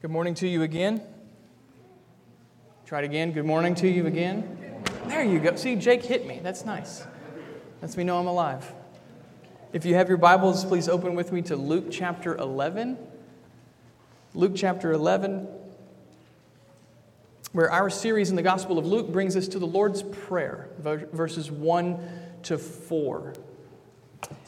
Good morning to you again. Try it again. Good morning to you again. There you go. See, Jake hit me. That's nice. Lets me know I'm alive. If you have your Bibles, please open with me to Luke chapter 11. Luke chapter 11, where our series in the Gospel of Luke brings us to the Lord's Prayer, verses 1 to 4.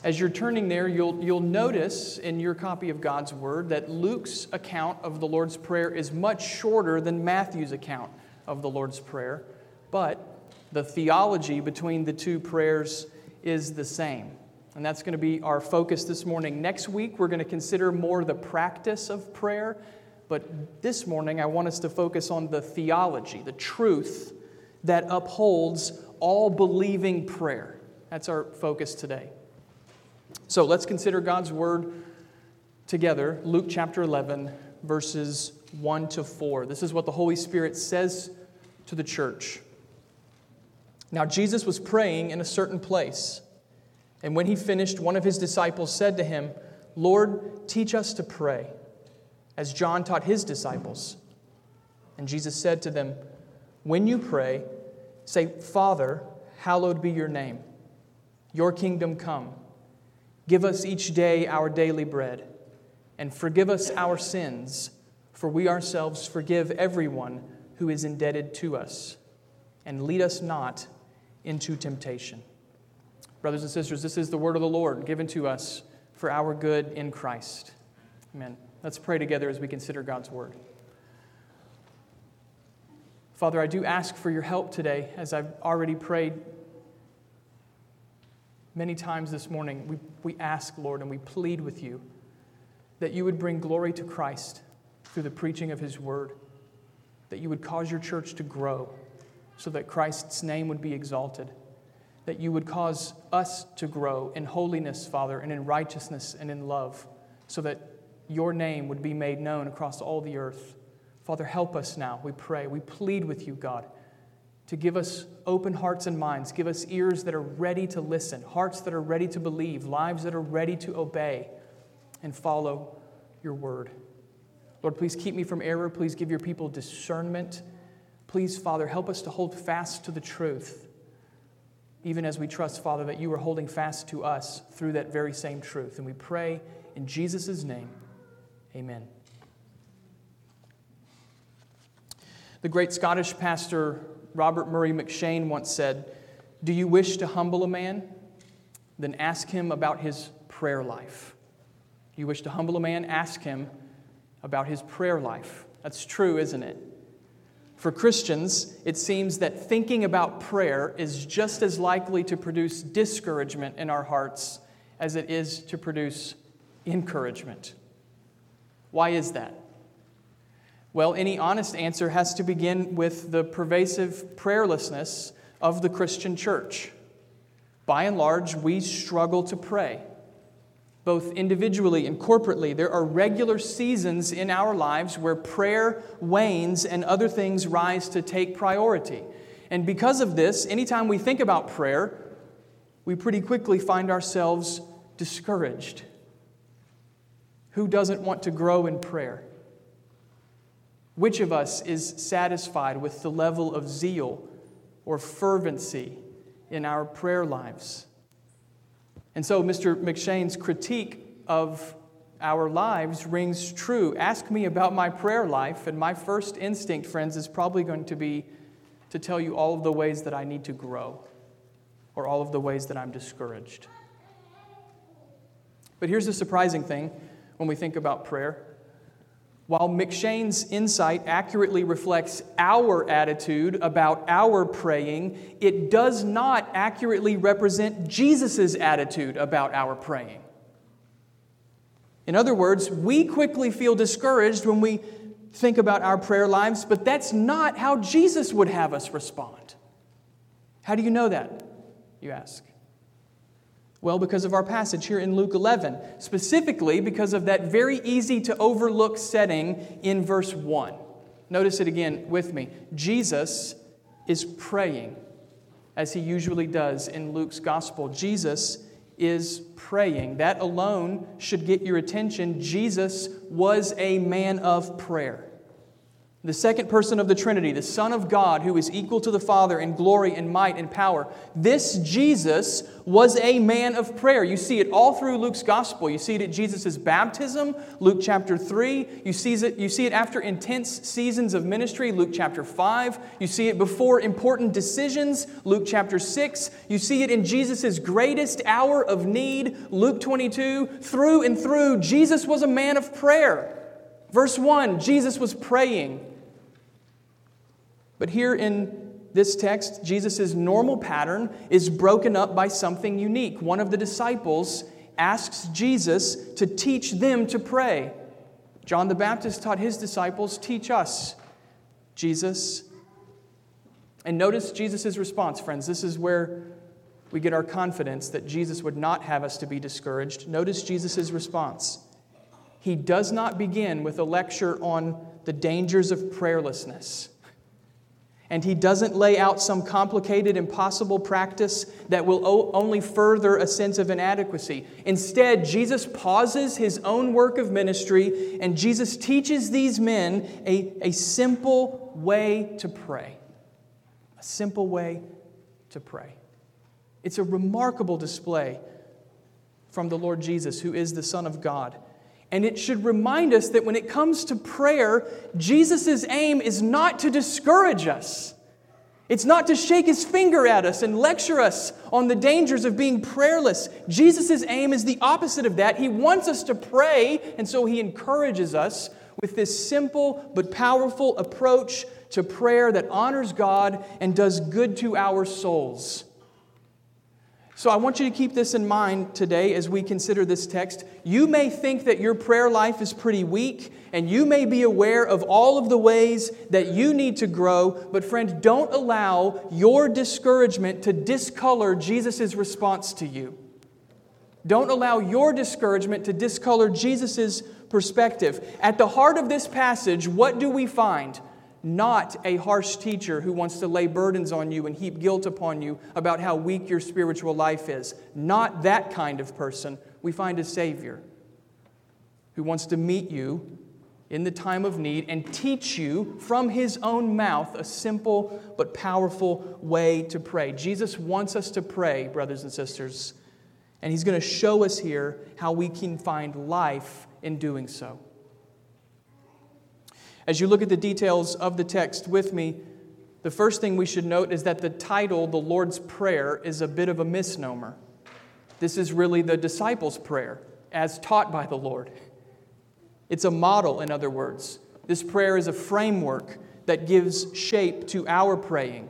As you're turning there, you'll, you'll notice in your copy of God's Word that Luke's account of the Lord's Prayer is much shorter than Matthew's account of the Lord's Prayer, but the theology between the two prayers is the same. And that's going to be our focus this morning. Next week, we're going to consider more the practice of prayer, but this morning, I want us to focus on the theology, the truth that upholds all believing prayer. That's our focus today. So let's consider God's word together. Luke chapter 11, verses 1 to 4. This is what the Holy Spirit says to the church. Now, Jesus was praying in a certain place, and when he finished, one of his disciples said to him, Lord, teach us to pray, as John taught his disciples. And Jesus said to them, When you pray, say, Father, hallowed be your name, your kingdom come. Give us each day our daily bread, and forgive us our sins, for we ourselves forgive everyone who is indebted to us. And lead us not into temptation. Brothers and sisters, this is the word of the Lord given to us for our good in Christ. Amen. Let's pray together as we consider God's word. Father, I do ask for your help today as I've already prayed Many times this morning, we, we ask, Lord, and we plead with you that you would bring glory to Christ through the preaching of his word, that you would cause your church to grow so that Christ's name would be exalted, that you would cause us to grow in holiness, Father, and in righteousness and in love, so that your name would be made known across all the earth. Father, help us now, we pray. We plead with you, God to give us open hearts and minds, give us ears that are ready to listen, hearts that are ready to believe, lives that are ready to obey and follow your word. Lord, please keep me from error. Please give your people discernment. Please, Father, help us to hold fast to the truth, even as we trust, Father, that you are holding fast to us through that very same truth. And we pray in Jesus' name, amen. The great Scottish pastor Robert Murray M'Cheyne once said, Do you wish to humble a man? Then ask him about his prayer life. You wish to humble a man? Ask him about his prayer life. That's true, isn't it? For Christians, it seems that thinking about prayer is just as likely to produce discouragement in our hearts as it is to produce encouragement. Why is that? Well, any honest answer has to begin with the pervasive prayerlessness of the Christian church. By and large, we struggle to pray, both individually and corporately. There are regular seasons in our lives where prayer wanes and other things rise to take priority. And because of this, anytime we think about prayer, we pretty quickly find ourselves discouraged. Who doesn't want to grow in prayer? Which of us is satisfied with the level of zeal or fervency in our prayer lives? And so, Mr. M'Cheyne's critique of our lives rings true. Ask me about my prayer life, and my first instinct, friends, is probably going to be to tell you all of the ways that I need to grow or all of the ways that I'm discouraged. But here's the surprising thing when we think about prayer while M'Cheyne's insight accurately reflects our attitude about our praying, it does not accurately represent Jesus' attitude about our praying. In other words, we quickly feel discouraged when we think about our prayer lives, but that's not how Jesus would have us respond. How do you know that? You ask. Well, because of our passage here in Luke 11, specifically because of that very easy to overlook setting in verse 1. Notice it again with me. Jesus is praying as he usually does in Luke's gospel. Jesus is praying. That alone should get your attention. Jesus was a man of prayer. The second person of the Trinity, the Son of God, who is equal to the Father in glory and might and power. This Jesus was a man of prayer. You see it all through Luke's gospel. You see it at Jesus' baptism, Luke chapter 3. You see, it, you see it after intense seasons of ministry, Luke chapter 5. You see it before important decisions, Luke chapter 6. You see it in Jesus' greatest hour of need, Luke 22. Through and through, Jesus was a man of prayer. Verse 1 Jesus was praying. But here in this text, Jesus' normal pattern is broken up by something unique. One of the disciples asks Jesus to teach them to pray. John the Baptist taught his disciples, Teach us, Jesus. And notice Jesus' response, friends. This is where we get our confidence that Jesus would not have us to be discouraged. Notice Jesus' response. He does not begin with a lecture on the dangers of prayerlessness and he doesn't lay out some complicated, impossible practice that will only further a sense of inadequacy. Instead, Jesus pauses his own work of ministry and Jesus teaches these men a, a simple way to pray. A simple way to pray. It's a remarkable display from the Lord Jesus, who is the Son of God. And it should remind us that when it comes to prayer, Jesus' aim is not to discourage us. It's not to shake his finger at us and lecture us on the dangers of being prayerless. Jesus' aim is the opposite of that. He wants us to pray, and so he encourages us with this simple but powerful approach to prayer that honors God and does good to our souls. So I want you to keep this in mind today as we consider this text. You may think that your prayer life is pretty weak, and you may be aware of all of the ways that you need to grow, but friend, don't allow your discouragement to discolor Jesus' response to you. Don't allow your discouragement to discolor Jesus' perspective. At the heart of this passage, what do we find? Not a harsh teacher who wants to lay burdens on you and heap guilt upon you about how weak your spiritual life is. Not that kind of person. We find a Savior who wants to meet you in the time of need and teach you from his own mouth a simple but powerful way to pray. Jesus wants us to pray, brothers and sisters, and he's going to show us here how we can find life in doing so. As you look at the details of the text with me, the first thing we should note is that the title, the Lord's Prayer, is a bit of a misnomer. This is really the disciples' prayer, as taught by the Lord. It's a model, in other words. This prayer is a framework that gives shape to our praying.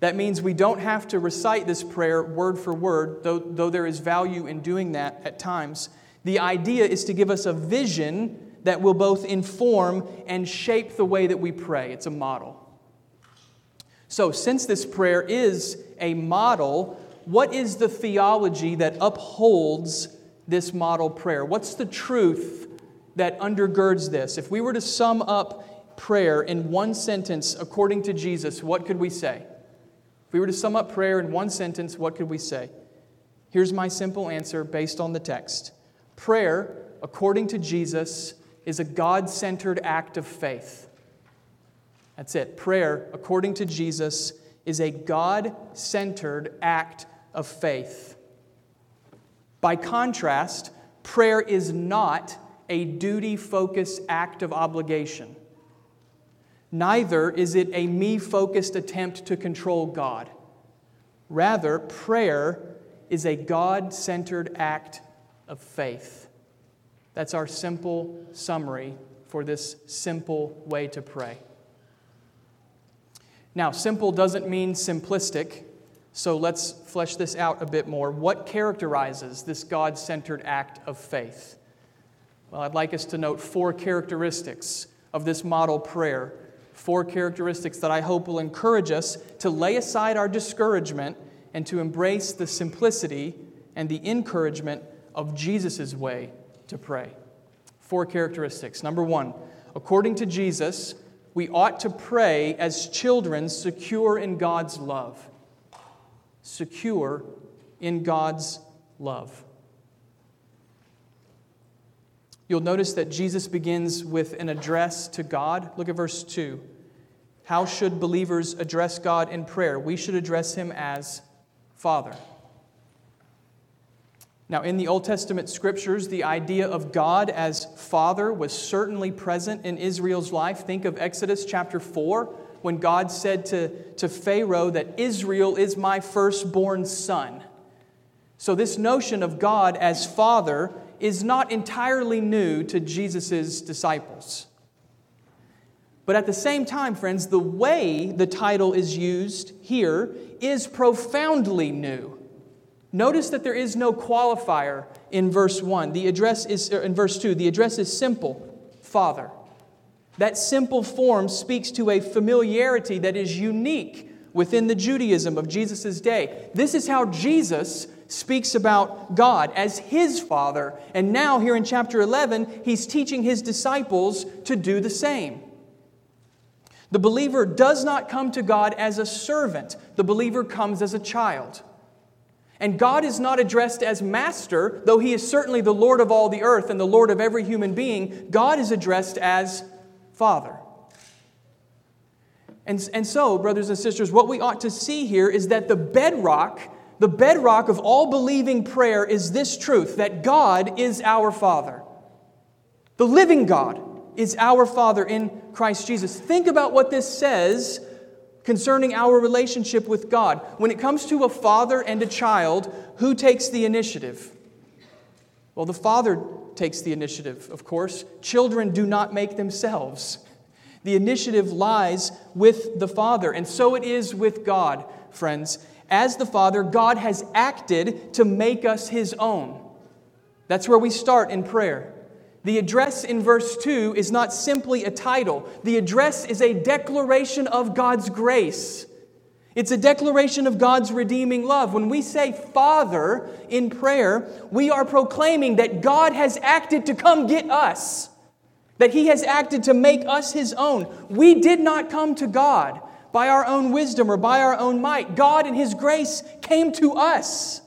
That means we don't have to recite this prayer word for word, though, though there is value in doing that at times. The idea is to give us a vision that will both inform and shape the way that we pray. It's a model. So, since this prayer is a model, what is the theology that upholds this model prayer? What's the truth that undergirds this? If we were to sum up prayer in one sentence according to Jesus, what could we say? If we were to sum up prayer in one sentence, what could we say? Here's my simple answer based on the text Prayer, according to Jesus, is a God centered act of faith. That's it. Prayer, according to Jesus, is a God centered act of faith. By contrast, prayer is not a duty focused act of obligation. Neither is it a me focused attempt to control God. Rather, prayer is a God centered act of faith. That's our simple summary for this simple way to pray. Now, simple doesn't mean simplistic, so let's flesh this out a bit more. What characterizes this God centered act of faith? Well, I'd like us to note four characteristics of this model prayer. Four characteristics that I hope will encourage us to lay aside our discouragement and to embrace the simplicity and the encouragement of Jesus' way to pray. Four characteristics. Number one, according to Jesus, we ought to pray as children secure in God's love. Secure in God's love. You'll notice that Jesus begins with an address to God. Look at verse 2. How should believers address God in prayer? We should address him as Father. Now, in the Old Testament scriptures, the idea of God as Father was certainly present in Israel's life. Think of Exodus chapter 4, when God said to, to Pharaoh that Israel is my firstborn son. So, this notion of God as Father is not entirely new to Jesus' disciples. But at the same time, friends, the way the title is used here is profoundly new. Notice that there is no qualifier in verse 1. The address is er, in verse 2. The address is simple, Father. That simple form speaks to a familiarity that is unique within the Judaism of Jesus' day. This is how Jesus speaks about God as his Father. And now, here in chapter 11, he's teaching his disciples to do the same. The believer does not come to God as a servant, the believer comes as a child. And God is not addressed as master, though he is certainly the Lord of all the earth and the Lord of every human being. God is addressed as Father. And, and so, brothers and sisters, what we ought to see here is that the bedrock, the bedrock of all believing prayer is this truth that God is our Father. The living God is our Father in Christ Jesus. Think about what this says concerning our relationship with God. When it comes to a father and a child, who takes the initiative? Well, the father takes the initiative, of course. Children do not make themselves. The initiative lies with the Father, and so it is with God, friends. As the Father, God has acted to make us His own. That's where we start in prayer. The address in verse 2 is not simply a title, the address is a declaration of God's grace. It's a declaration of God's redeeming love. When we say Father in prayer, we are proclaiming that God has acted to come get us, that He has acted to make us His own. We did not come to God by our own wisdom or by our own might. God, in His grace, came to us.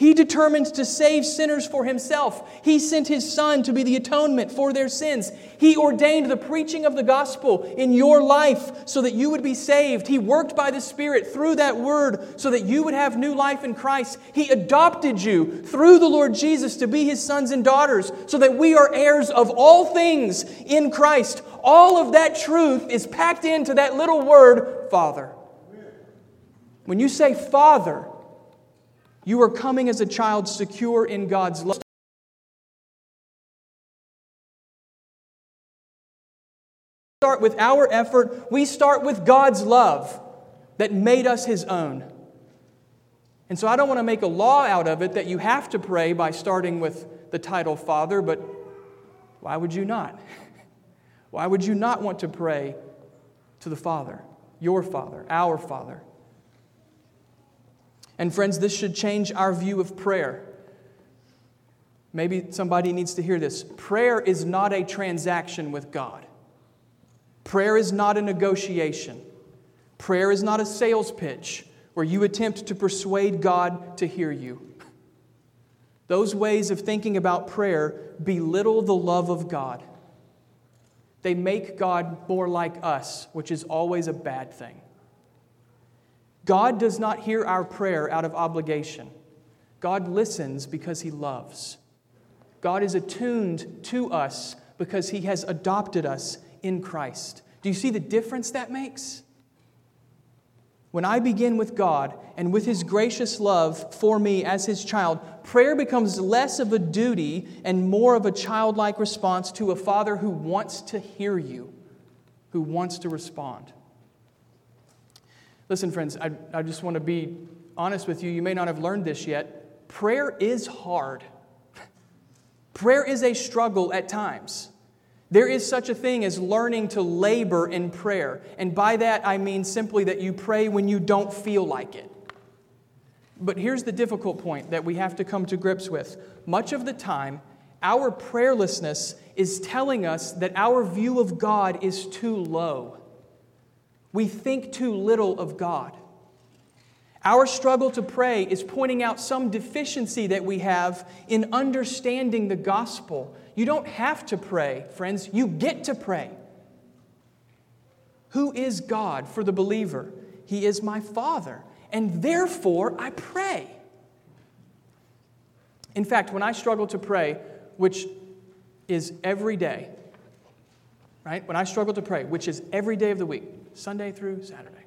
He determined to save sinners for himself. He sent his Son to be the atonement for their sins. He ordained the preaching of the gospel in your life so that you would be saved. He worked by the Spirit through that word so that you would have new life in Christ. He adopted you through the Lord Jesus to be his sons and daughters so that we are heirs of all things in Christ. All of that truth is packed into that little word, Father. When you say Father, you are coming as a child secure in God's love. Start with our effort, we start with God's love that made us His own. And so I don't want to make a law out of it that you have to pray by starting with the title Father, but why would you not? Why would you not want to pray to the Father, your Father, our Father? And friends, this should change our view of prayer. Maybe somebody needs to hear this. Prayer is not a transaction with God. Prayer is not a negotiation. Prayer is not a sales pitch where you attempt to persuade God to hear you. Those ways of thinking about prayer belittle the love of God. They make God more like us, which is always a bad thing. God does not hear our prayer out of obligation. God listens because he loves. God is attuned to us because he has adopted us in Christ. Do you see the difference that makes? When I begin with God and with His gracious love for me as His child, prayer becomes less of a duty and more of a childlike response to a Father who wants to hear you, who wants to respond. Listen, friends, I, I just want to be honest with you. You may not have learned this yet. Prayer is hard, prayer is a struggle at times. There is such a thing as learning to labor in prayer. And by that, I mean simply that you pray when you don't feel like it. But here's the difficult point that we have to come to grips with. Much of the time, our prayerlessness is telling us that our view of God is too low. We think too little of God. Our struggle to pray is pointing out some deficiency that we have in understanding the gospel. You don't have to pray, friends, you get to pray. Who is God for the believer? He is my Father, and therefore I pray. In fact, when I struggle to pray, which is every day, right? When I struggle to pray, which is every day of the week, Sunday through Saturday,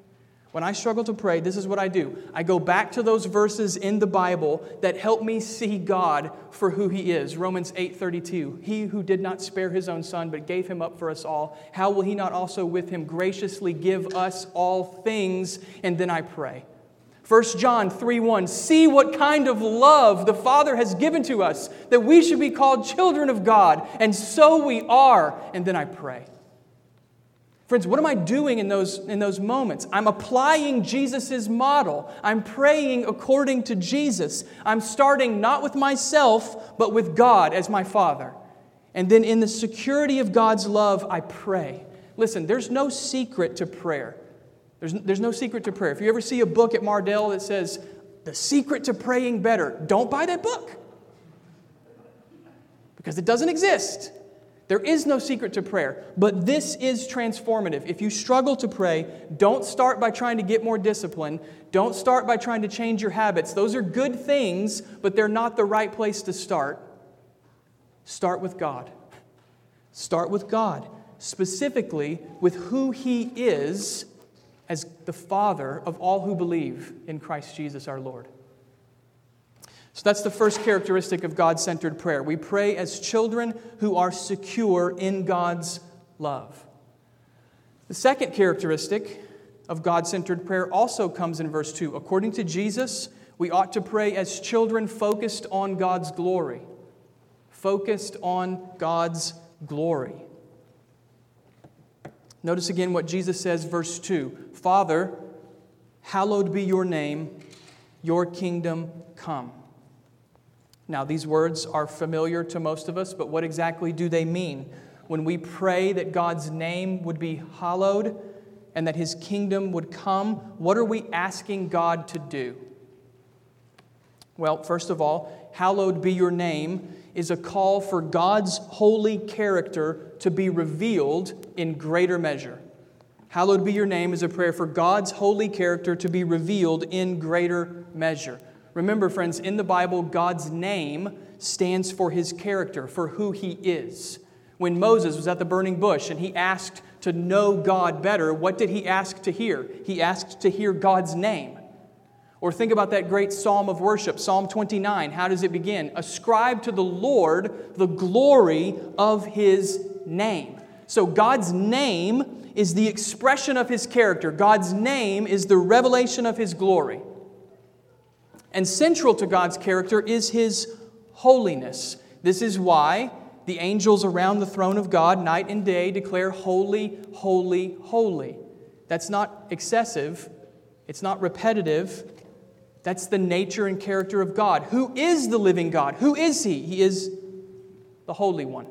when I struggle to pray, this is what I do. I go back to those verses in the Bible that help me see God for who he is. Romans 8:32. He who did not spare his own son but gave him up for us all, how will he not also with him graciously give us all things? And then I pray. 1 John 3 1, see what kind of love the Father has given to us, that we should be called children of God, and so we are. And then I pray. Friends, what am I doing in those, in those moments? I'm applying Jesus' model. I'm praying according to Jesus. I'm starting not with myself, but with God as my Father. And then in the security of God's love, I pray. Listen, there's no secret to prayer. There's, there's no secret to prayer. If you ever see a book at Mardel that says, The Secret to Praying Better, don't buy that book because it doesn't exist. There is no secret to prayer, but this is transformative. If you struggle to pray, don't start by trying to get more discipline. Don't start by trying to change your habits. Those are good things, but they're not the right place to start. Start with God. Start with God, specifically with who He is as the Father of all who believe in Christ Jesus our Lord. So that's the first characteristic of God centered prayer. We pray as children who are secure in God's love. The second characteristic of God centered prayer also comes in verse 2. According to Jesus, we ought to pray as children focused on God's glory. Focused on God's glory. Notice again what Jesus says, verse 2 Father, hallowed be your name, your kingdom come. Now, these words are familiar to most of us, but what exactly do they mean? When we pray that God's name would be hallowed and that his kingdom would come, what are we asking God to do? Well, first of all, hallowed be your name is a call for God's holy character to be revealed in greater measure. Hallowed be your name is a prayer for God's holy character to be revealed in greater measure. Remember, friends, in the Bible, God's name stands for his character, for who he is. When Moses was at the burning bush and he asked to know God better, what did he ask to hear? He asked to hear God's name. Or think about that great psalm of worship, Psalm 29. How does it begin? Ascribe to the Lord the glory of his name. So God's name is the expression of his character, God's name is the revelation of his glory. And central to God's character is his holiness. This is why the angels around the throne of God, night and day, declare, Holy, holy, holy. That's not excessive, it's not repetitive. That's the nature and character of God. Who is the living God? Who is He? He is the Holy One.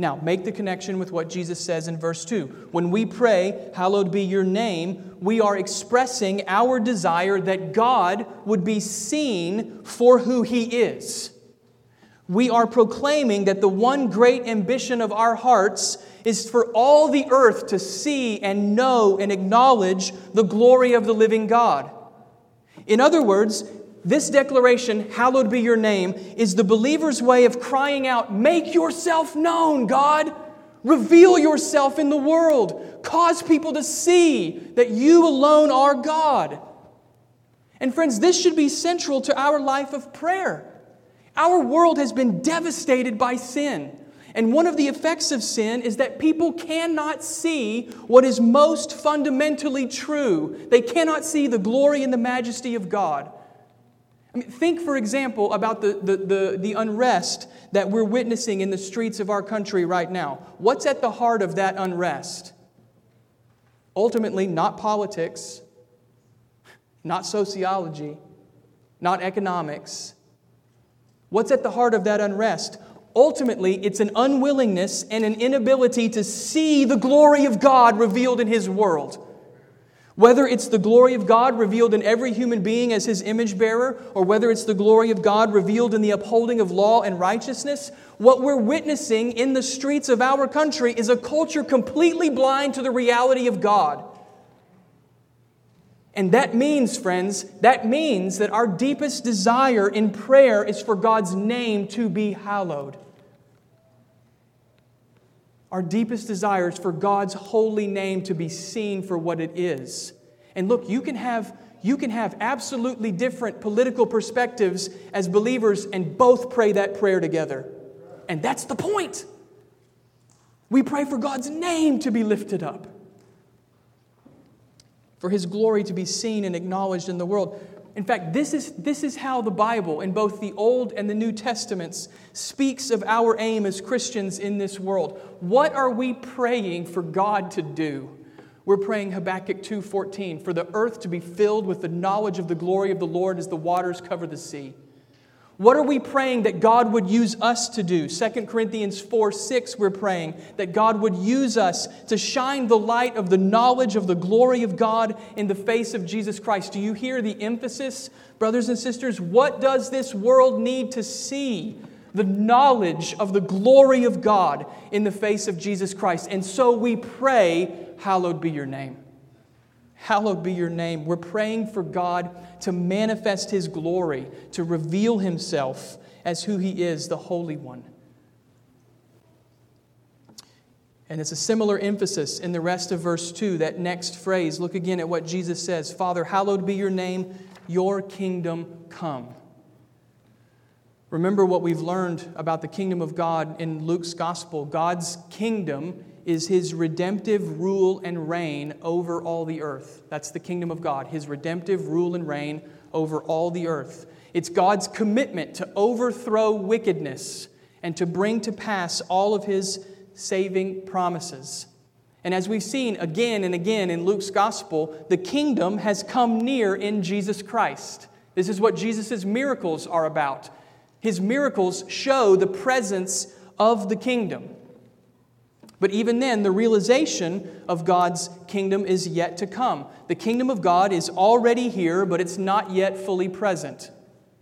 Now, make the connection with what Jesus says in verse 2. When we pray, Hallowed be your name, we are expressing our desire that God would be seen for who he is. We are proclaiming that the one great ambition of our hearts is for all the earth to see and know and acknowledge the glory of the living God. In other words, this declaration, hallowed be your name, is the believer's way of crying out, Make yourself known, God. Reveal yourself in the world. Cause people to see that you alone are God. And friends, this should be central to our life of prayer. Our world has been devastated by sin. And one of the effects of sin is that people cannot see what is most fundamentally true. They cannot see the glory and the majesty of God. I mean, think, for example, about the, the, the, the, unrest that we're witnessing in the streets of our country right now. What's at the heart of that unrest? Ultimately, not politics, not sociology, not economics. What's at the heart of that unrest? Ultimately, it's an unwillingness and an inability to see the glory of God revealed in His world. Whether it's the glory of God revealed in every human being as his image bearer, or whether it's the glory of God revealed in the upholding of law and righteousness, what we're witnessing in the streets of our country is a culture completely blind to the reality of God. And that means, friends, that means that our deepest desire in prayer is for God's name to be hallowed. Our deepest desires for God's holy name to be seen for what it is. And look, you can have you can have absolutely different political perspectives as believers and both pray that prayer together. And that's the point. We pray for God's name to be lifted up, for his glory to be seen and acknowledged in the world. In fact, this is, this is how the Bible, in both the Old and the New Testaments, speaks of our aim as Christians in this world. What are we praying for God to do? We're praying Habakkuk 2:14 for the earth to be filled with the knowledge of the glory of the Lord as the waters cover the sea. What are we praying that God would use us to do? 2 Corinthians 4 6, we're praying that God would use us to shine the light of the knowledge of the glory of God in the face of Jesus Christ. Do you hear the emphasis, brothers and sisters? What does this world need to see? The knowledge of the glory of God in the face of Jesus Christ. And so we pray, Hallowed be your name. Hallowed be your name. We're praying for God to manifest His glory, to reveal Himself as who He is, the Holy One. And it's a similar emphasis in the rest of verse 2, that next phrase. Look again at what Jesus says Father, hallowed be your name, your kingdom come. Remember what we've learned about the kingdom of God in Luke's gospel. God's kingdom is his redemptive rule and reign over all the earth. That's the kingdom of God, his redemptive rule and reign over all the earth. It's God's commitment to overthrow wickedness and to bring to pass all of his saving promises. And as we've seen again and again in Luke's gospel, the kingdom has come near in Jesus Christ. This is what Jesus' miracles are about. His miracles show the presence of the kingdom. But even then, the realization of God's kingdom is yet to come. The kingdom of God is already here, but it's not yet fully present.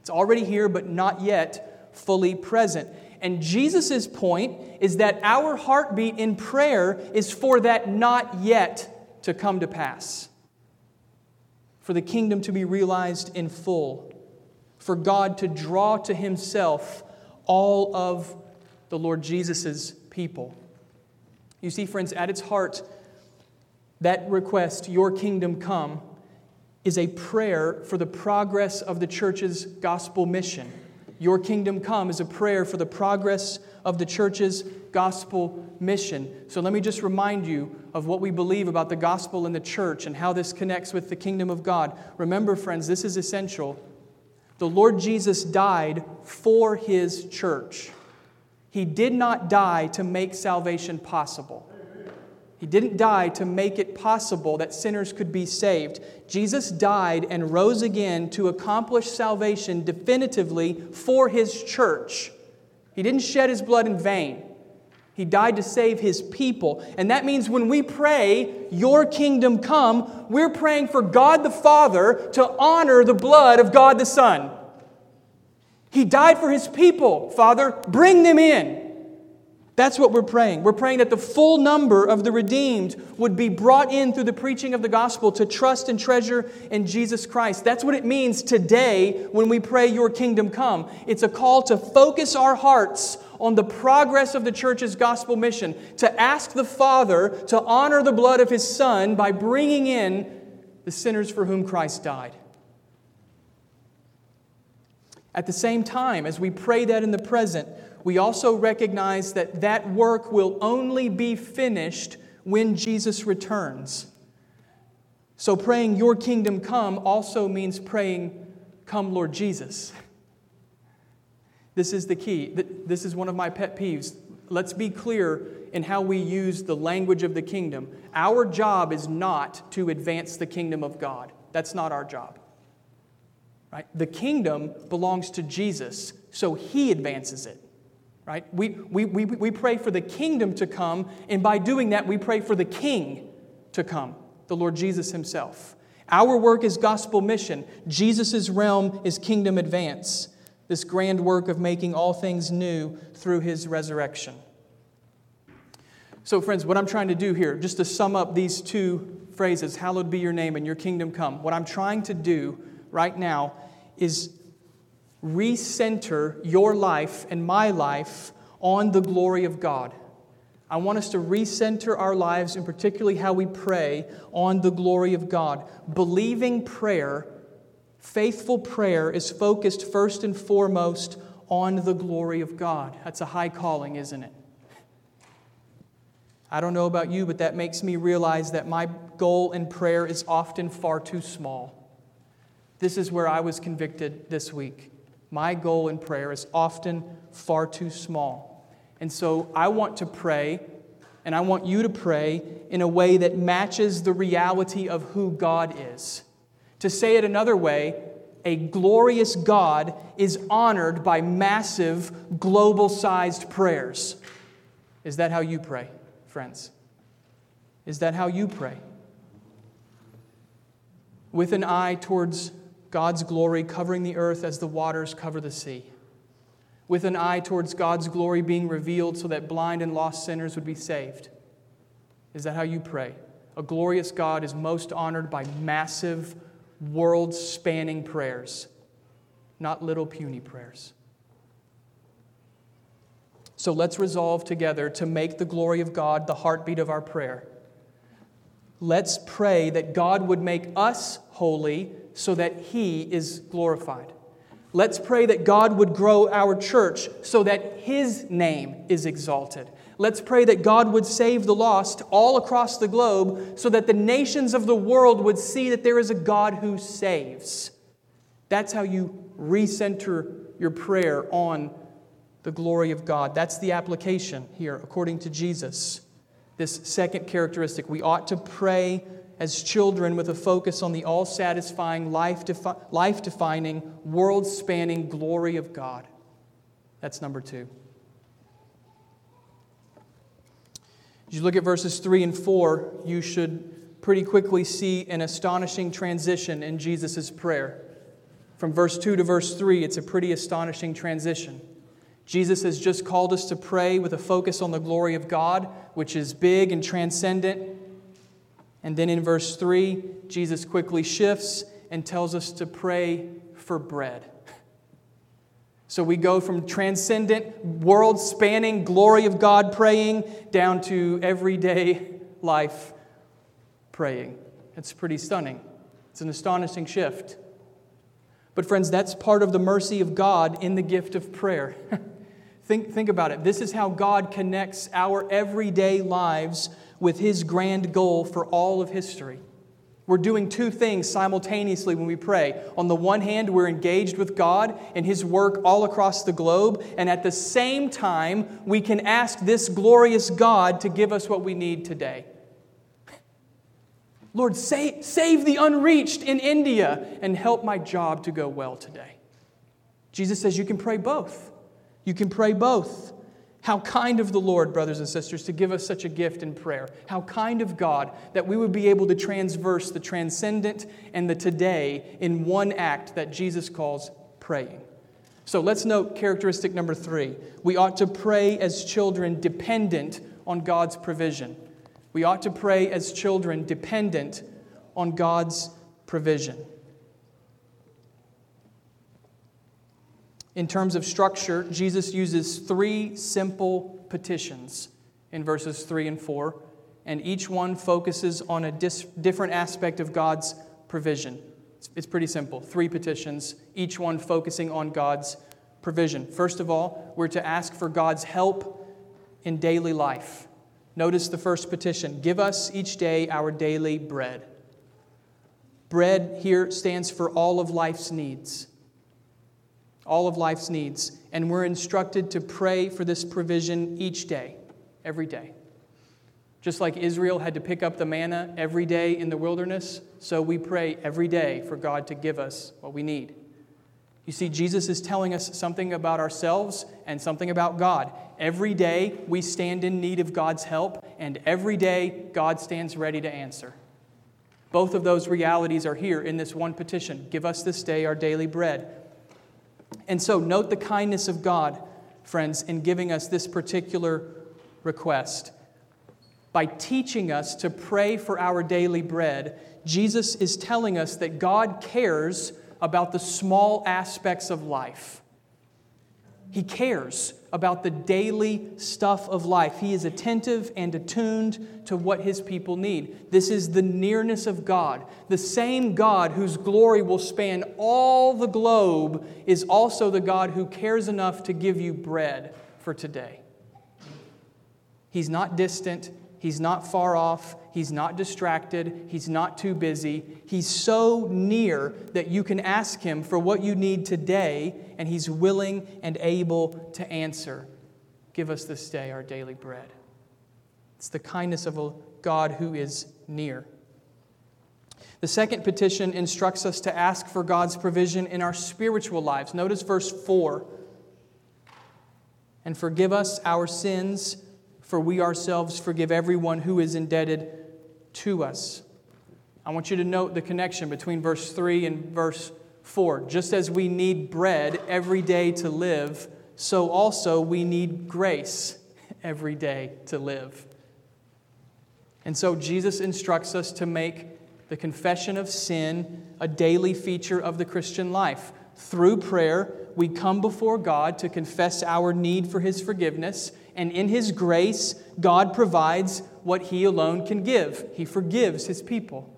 It's already here, but not yet fully present. And Jesus' point is that our heartbeat in prayer is for that not yet to come to pass, for the kingdom to be realized in full, for God to draw to himself all of the Lord Jesus' people. You see, friends, at its heart, that request, Your kingdom come, is a prayer for the progress of the church's gospel mission. Your kingdom come is a prayer for the progress of the church's gospel mission. So let me just remind you of what we believe about the gospel and the church and how this connects with the kingdom of God. Remember, friends, this is essential. The Lord Jesus died for his church. He did not die to make salvation possible. He didn't die to make it possible that sinners could be saved. Jesus died and rose again to accomplish salvation definitively for his church. He didn't shed his blood in vain. He died to save his people. And that means when we pray, Your kingdom come, we're praying for God the Father to honor the blood of God the Son. He died for his people, Father. Bring them in. That's what we're praying. We're praying that the full number of the redeemed would be brought in through the preaching of the gospel to trust and treasure in Jesus Christ. That's what it means today when we pray, Your kingdom come. It's a call to focus our hearts on the progress of the church's gospel mission, to ask the Father to honor the blood of His Son by bringing in the sinners for whom Christ died. At the same time, as we pray that in the present, we also recognize that that work will only be finished when Jesus returns. So, praying, Your kingdom come, also means praying, Come, Lord Jesus. This is the key. This is one of my pet peeves. Let's be clear in how we use the language of the kingdom. Our job is not to advance the kingdom of God, that's not our job. Right? The kingdom belongs to Jesus, so he advances it. Right? We, we, we, we pray for the kingdom to come, and by doing that, we pray for the king to come. the Lord Jesus himself. Our work is gospel mission. Jesus' realm is kingdom advance, this grand work of making all things new through his resurrection. So, friends, what I'm trying to do here, just to sum up these two phrases, hallowed be your name and your kingdom come, what I'm trying to do right now is recenter your life and my life on the glory of God. I want us to recenter our lives, and particularly how we pray, on the glory of God. Believing prayer, faithful prayer, is focused first and foremost on the glory of God. That's a high calling, isn't it? I don't know about you, but that makes me realize that my goal in prayer is often far too small. This is where I was convicted this week. My goal in prayer is often far too small. And so I want to pray, and I want you to pray in a way that matches the reality of who God is. To say it another way, a glorious God is honored by massive, global sized prayers. Is that how you pray, friends? Is that how you pray? With an eye towards God's glory covering the earth as the waters cover the sea with an eye towards God's glory being revealed so that blind and lost sinners would be saved? Is that how you pray? A glorious God is most honored by massive, world spanning prayers, not little puny prayers. So let's resolve together to make the glory of God the heartbeat of our prayer. Let's pray that God would make us holy so that He is glorified. Let's pray that God would grow our church so that His name is exalted. Let's pray that God would save the lost all across the globe so that the nations of the world would see that there is a God who saves. That's how you recenter your prayer on the glory of God. That's the application here, according to Jesus. This second characteristic, we ought to pray as children with a focus on the all satisfying, life defining, world spanning glory of God. That's number two. As you look at verses 3 and 4, you should pretty quickly see an astonishing transition in Jesus' prayer. From verse 2 to verse 3, it's a pretty astonishing transition. Jesus has just called us to pray with a focus on the glory of God, which is big and transcendent and then in verse 3, Jesus quickly shifts and tells us to pray for bread. So we go from transcendent, world spanning glory of God praying down to everyday life praying. It's pretty stunning. It's an astonishing shift. But, friends, that's part of the mercy of God in the gift of prayer. think, think about it. This is how God connects our everyday lives with his grand goal for all of history. We're doing two things simultaneously when we pray. On the one hand, we're engaged with God and His work all across the globe, and at the same time, we can ask this glorious God to give us what we need today. Lord, save, save the unreached in India and help my job to go well today. Jesus says you can pray both. You can pray both. How kind of the Lord, brothers and sisters, to give us such a gift in prayer. How kind of God that we would be able to transverse the transcendent and the today in one act that Jesus calls praying. So let's note characteristic number three. We ought to pray as children dependent on God's provision. We ought to pray as children dependent on God's provision. In terms of structure, Jesus uses three simple petitions in verses 3 and 4, and each one focuses on a dis- different aspect of God's provision. It's, it's pretty simple. Three petitions, each one focusing on God's provision. First of all, we're to ask for God's help in daily life. Notice the first petition Give us each day our daily bread. Bread here stands for all of life's needs all of life's needs, and we're instructed to pray for this provision each day, every day. Just like Israel had to pick up the manna every day in the wilderness, so we pray every day for God to give us what we need. You see, Jesus is telling us something about ourselves and something about God. Every day we stand in need of God's help, and every day God stands ready to answer. Both of those realities are here in this one petition Give us this day our daily bread. And so, note the kindness of God, friends, in giving us this particular request. By teaching us to pray for our daily bread, Jesus is telling us that God cares about the small aspects of life. He cares about the daily stuff of life. He is attentive and attuned to what his people need. This is the nearness of God. The same God whose glory will span all the globe is also the God who cares enough to give you bread for today. He's not distant, he's not far off, He's not distracted. He's not too busy. He's so near that you can ask Him for what you need today, and He's willing and able to answer. Give us this day our daily bread. It's the kindness of a God who is near. The second petition instructs us to ask for God's provision in our spiritual lives. Notice verse 4 And forgive us our sins, for we ourselves forgive everyone who is indebted to us. I want you to note the connection between verse 3 and verse 4. Just as we need bread every day to live, so also we need grace every day to live. And so Jesus instructs us to make the confession of sin a daily feature of the Christian life. Through prayer, we come before God to confess our need for His forgiveness, and in His grace, God provides what He alone can give. He forgives His people.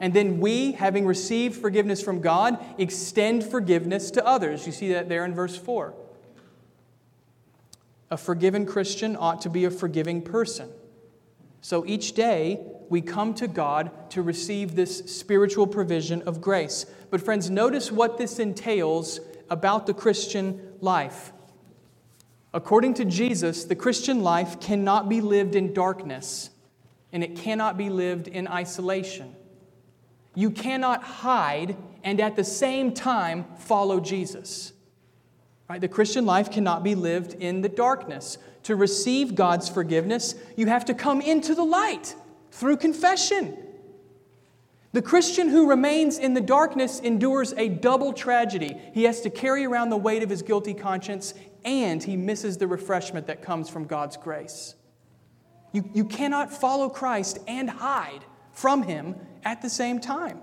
And then we, having received forgiveness from God, extend forgiveness to others. You see that there in verse 4. A forgiven Christian ought to be a forgiving person. So each day, we come to God to receive this spiritual provision of grace. But, friends, notice what this entails about the Christian life. According to Jesus, the Christian life cannot be lived in darkness and it cannot be lived in isolation. You cannot hide and at the same time follow Jesus. Right? The Christian life cannot be lived in the darkness. To receive God's forgiveness, you have to come into the light through confession. The Christian who remains in the darkness endures a double tragedy. He has to carry around the weight of his guilty conscience and he misses the refreshment that comes from God's grace. You, you cannot follow Christ and hide from him at the same time.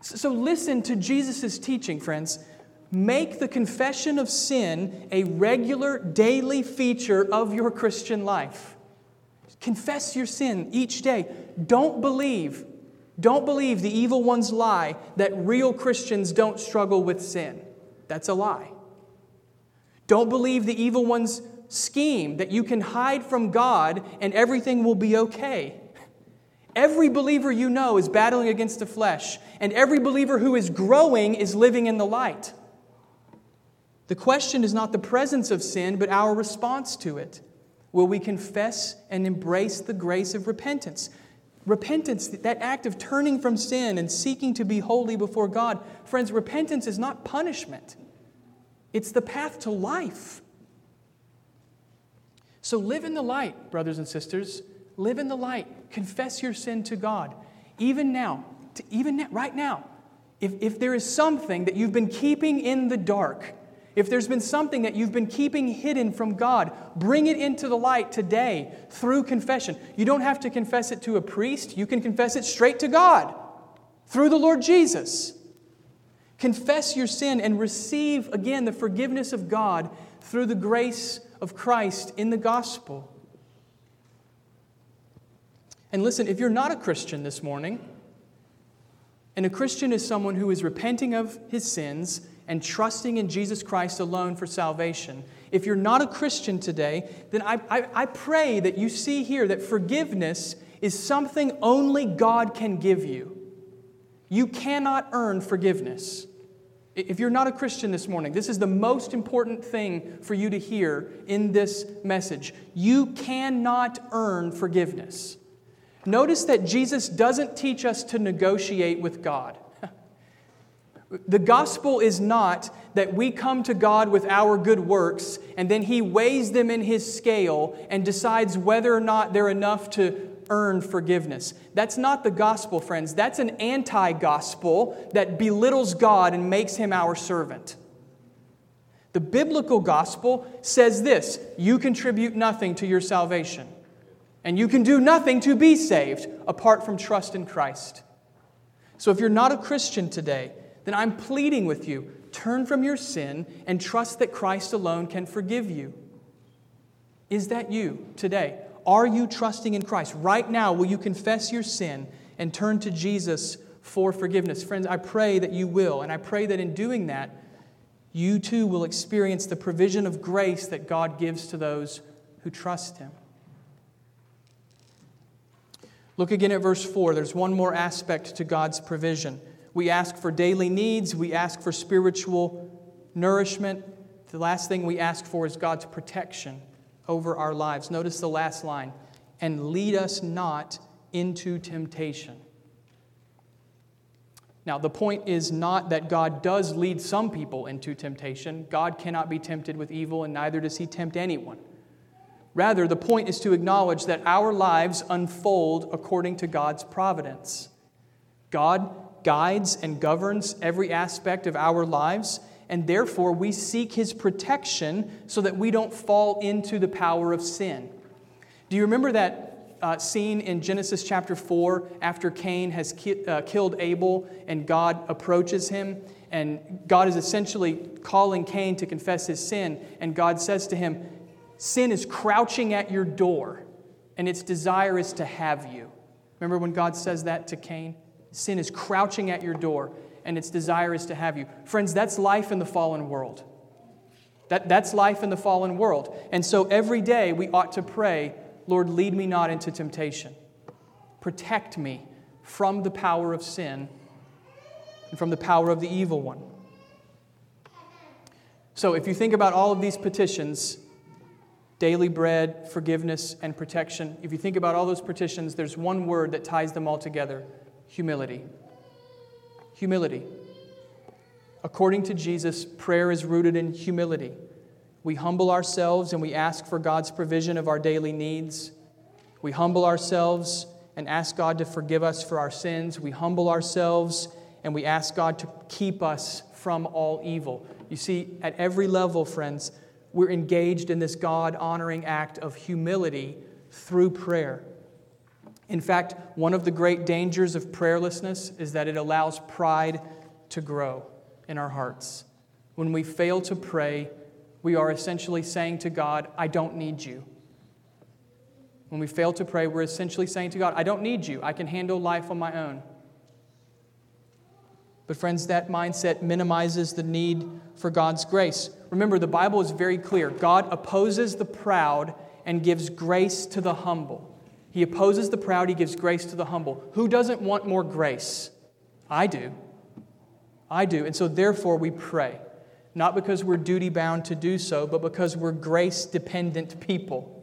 So, listen to Jesus' teaching, friends. Make the confession of sin a regular daily feature of your Christian life. Confess your sin each day. Don't believe, don't believe the evil one's lie that real Christians don't struggle with sin. That's a lie. Don't believe the evil one's scheme that you can hide from God and everything will be okay. Every believer you know is battling against the flesh, and every believer who is growing is living in the light. The question is not the presence of sin, but our response to it. Will we confess and embrace the grace of repentance? Repentance, that act of turning from sin and seeking to be holy before God, friends, repentance is not punishment. It's the path to life. So live in the light, brothers and sisters. Live in the light. Confess your sin to God. Even now, to, even now, right now, if, if there is something that you've been keeping in the dark, if there's been something that you've been keeping hidden from God, bring it into the light today through confession. You don't have to confess it to a priest, you can confess it straight to God through the Lord Jesus. Confess your sin and receive again the forgiveness of God through the grace of Christ in the gospel. And listen, if you're not a Christian this morning, and a Christian is someone who is repenting of his sins and trusting in Jesus Christ alone for salvation. If you're not a Christian today, then I, I, I, pray that you see here that forgiveness is something only God can give you. You cannot earn forgiveness. If you're not a Christian this morning, this is the most important thing for you to hear in this message. You cannot earn forgiveness. Notice that Jesus doesn't teach us to negotiate with God. The gospel is not that we come to God with our good works and then He weighs them in His scale and decides whether or not they're enough to earn forgiveness. That's not the gospel, friends. That's an anti gospel that belittles God and makes him our servant. The biblical gospel says this you contribute nothing to your salvation, and you can do nothing to be saved apart from trust in Christ. So if you're not a Christian today, then I'm pleading with you turn from your sin and trust that Christ alone can forgive you. Is that you today? Are you trusting in Christ? Right now, will you confess your sin and turn to Jesus for forgiveness? Friends, I pray that you will, and I pray that in doing that, you too will experience the provision of grace that God gives to those who trust Him. Look again at verse 4. There's one more aspect to God's provision. We ask for daily needs, we ask for spiritual nourishment. The last thing we ask for is God's protection over our lives. Notice the last line and lead us not into temptation. Now, the point is not that God does lead some people into temptation. God cannot be tempted with evil, and neither does he tempt anyone. Rather, the point is to acknowledge that our lives unfold according to God's providence. God guides and governs every aspect of our lives, and therefore we seek his protection so that we don't fall into the power of sin. Do you remember that uh, scene in Genesis chapter 4 after Cain has ki- uh, killed Abel and God approaches him? And God is essentially calling Cain to confess his sin. And God says to him, Sin is crouching at your door, and its desire is to have you. Remember when God says that to Cain? Sin is crouching at your door, and its desire is to have you. Friends, that's life in the fallen world. That, that's life in the fallen world. And so every day we ought to pray, Lord, lead me not into temptation. Protect me from the power of sin and from the power of the evil one. So if you think about all of these petitions, daily bread, forgiveness, and protection, if you think about all those petitions, there's one word that ties them all together humility humility. According to Jesus, prayer is rooted in humility. We humble ourselves and we ask for God's provision of our daily needs. We humble ourselves and ask God to forgive us for our sins. We humble ourselves and we ask God to keep us from all evil. You see, at every level, friends, we're engaged in this God honoring act of humility through prayer. In fact, one of the great dangers of prayerlessness is that it allows pride to grow in our hearts. When we fail to pray, we are essentially saying to God, I don't need you. When we fail to pray, we're essentially saying to God, I don't need you. I can handle life on my own. But, friends, that mindset minimizes the need for God's grace. Remember, the Bible is very clear God opposes the proud and gives grace to the humble. He opposes the proud, he gives grace to the humble. Who doesn't want more grace? I do. I do. And so, therefore, we pray. Not because we're duty bound to do so, but because we're grace dependent people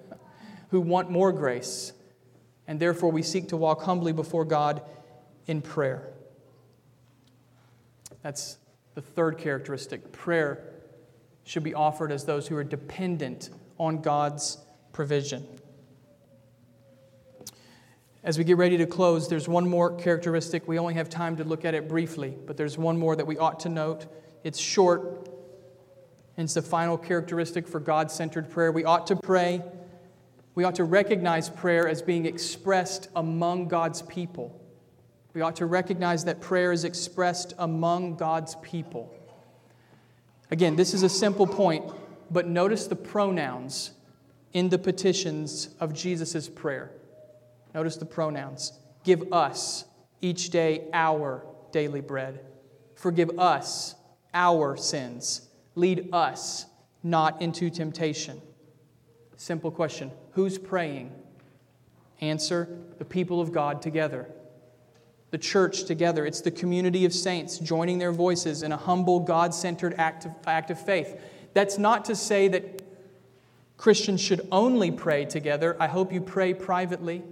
who want more grace. And therefore, we seek to walk humbly before God in prayer. That's the third characteristic. Prayer should be offered as those who are dependent on God's provision. As we get ready to close, there's one more characteristic. We only have time to look at it briefly, but there's one more that we ought to note. It's short, and it's the final characteristic for God centered prayer. We ought to pray. We ought to recognize prayer as being expressed among God's people. We ought to recognize that prayer is expressed among God's people. Again, this is a simple point, but notice the pronouns in the petitions of Jesus' prayer. Notice the pronouns. Give us each day our daily bread. Forgive us our sins. Lead us not into temptation. Simple question Who's praying? Answer the people of God together. The church together. It's the community of saints joining their voices in a humble, God centered act act of faith. That's not to say that Christians should only pray together. I hope you pray privately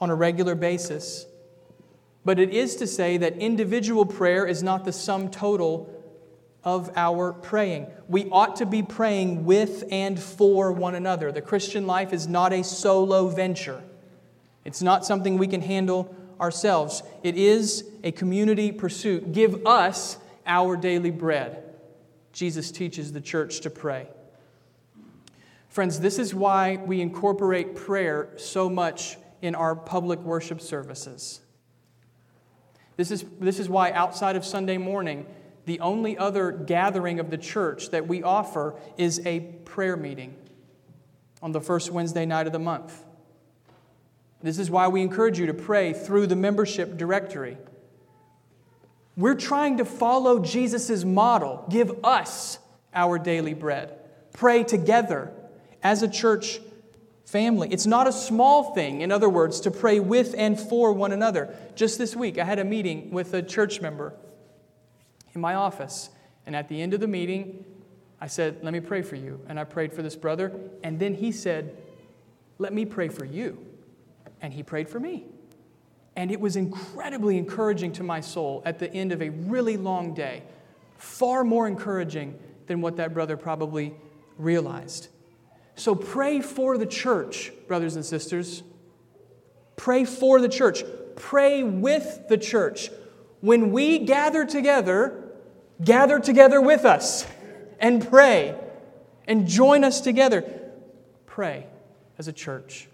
on a regular basis. But it is to say that individual prayer is not the sum total of our praying. We ought to be praying with and for one another. The Christian life is not a solo venture, it's not something we can handle ourselves. It is a community pursuit. Give us our daily bread. Jesus teaches the church to pray. Friends, this is why we incorporate prayer so much in our public worship services. This is, this is why, outside of Sunday morning, the only other gathering of the church that we offer is a prayer meeting on the first Wednesday night of the month. This is why we encourage you to pray through the membership directory. We're trying to follow Jesus' model give us our daily bread, pray together as a church family. It's not a small thing, in other words, to pray with and for one another. Just this week, I had a meeting with a church member in my office. And at the end of the meeting, I said, Let me pray for you. And I prayed for this brother. And then he said, Let me pray for you. And he prayed for me. And it was incredibly encouraging to my soul at the end of a really long day. Far more encouraging than what that brother probably realized. So pray for the church, brothers and sisters. Pray for the church. Pray with the church. When we gather together, gather together with us and pray and join us together. Pray as a church.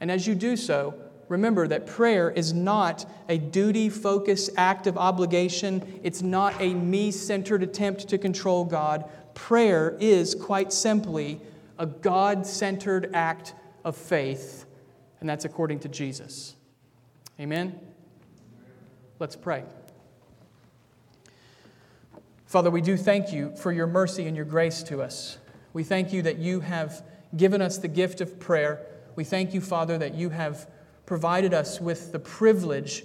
And as you do so, remember that prayer is not a duty focused act of obligation, it's not a me centered attempt to control God. Prayer is quite simply a God centered act of faith, and that's according to Jesus. Amen? Let's pray. Father, we do thank you for your mercy and your grace to us. We thank you that you have given us the gift of prayer. We thank you, Father, that you have provided us with the privilege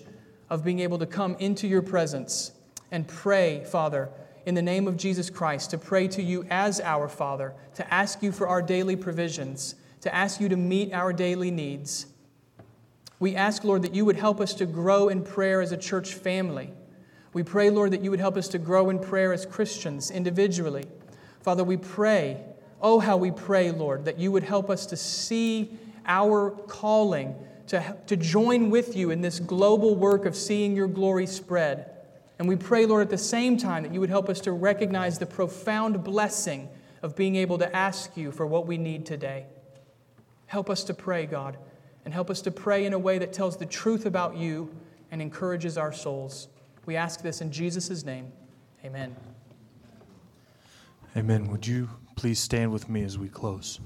of being able to come into your presence and pray, Father, in the name of Jesus Christ, to pray to you as our Father, to ask you for our daily provisions, to ask you to meet our daily needs. We ask, Lord, that you would help us to grow in prayer as a church family. We pray, Lord, that you would help us to grow in prayer as Christians individually. Father, we pray, oh, how we pray, Lord, that you would help us to see our calling to, to join with you in this global work of seeing your glory spread. And we pray, Lord, at the same time that you would help us to recognize the profound blessing of being able to ask you for what we need today. Help us to pray, God, and help us to pray in a way that tells the truth about you and encourages our souls. We ask this in Jesus' name. Amen. Amen. Would you please stand with me as we close?